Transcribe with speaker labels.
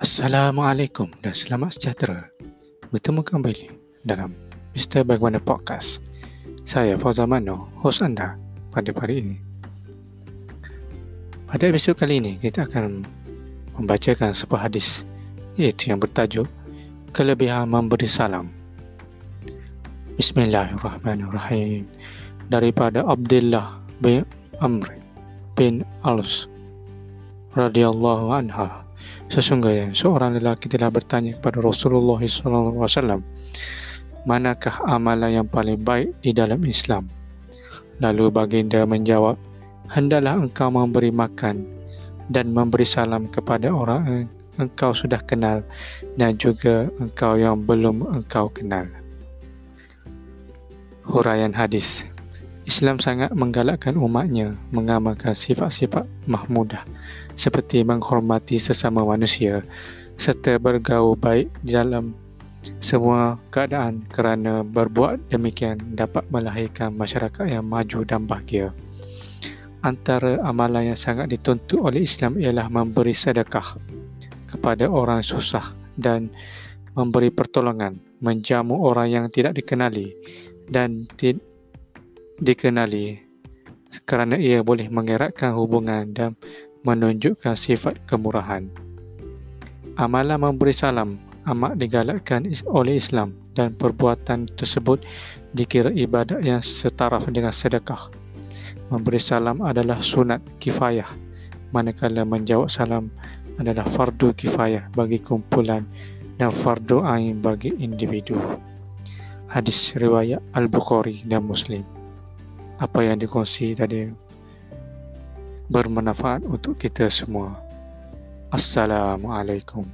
Speaker 1: Assalamualaikum dan selamat sejahtera. Bertemu kembali dalam Mr. Bagaimana Podcast. Saya Fauzan Mano, hos anda pada hari ini. Pada episod kali ini, kita akan membacakan sebuah hadis iaitu yang bertajuk Kelebihan Memberi Salam. Bismillahirrahmanirrahim. Daripada Abdullah bin Amr bin Alus radhiyallahu anha Sesungguhnya seorang lelaki telah bertanya kepada Rasulullah SAW, manakah amalan yang paling baik di dalam Islam? Lalu baginda menjawab, hendaklah engkau memberi makan dan memberi salam kepada orang yang engkau sudah kenal dan juga engkau yang belum engkau kenal. Huraian hadis Islam sangat menggalakkan umatnya mengamalkan sifat-sifat mahmudah seperti menghormati sesama manusia serta bergaul baik di dalam semua keadaan kerana berbuat demikian dapat melahirkan masyarakat yang maju dan bahagia. Antara amalan yang sangat dituntut oleh Islam ialah memberi sedekah kepada orang susah dan memberi pertolongan, menjamu orang yang tidak dikenali dan tidak dikenali kerana ia boleh mengeratkan hubungan dan menunjukkan sifat kemurahan. Amalan memberi salam amat digalakkan oleh Islam dan perbuatan tersebut dikira ibadat yang setaraf dengan sedekah. Memberi salam adalah sunat kifayah manakala menjawab salam adalah fardu kifayah bagi kumpulan dan fardu ain bagi individu. Hadis riwayat Al-Bukhari dan Muslim apa yang dikongsi tadi bermanfaat untuk kita semua. Assalamualaikum.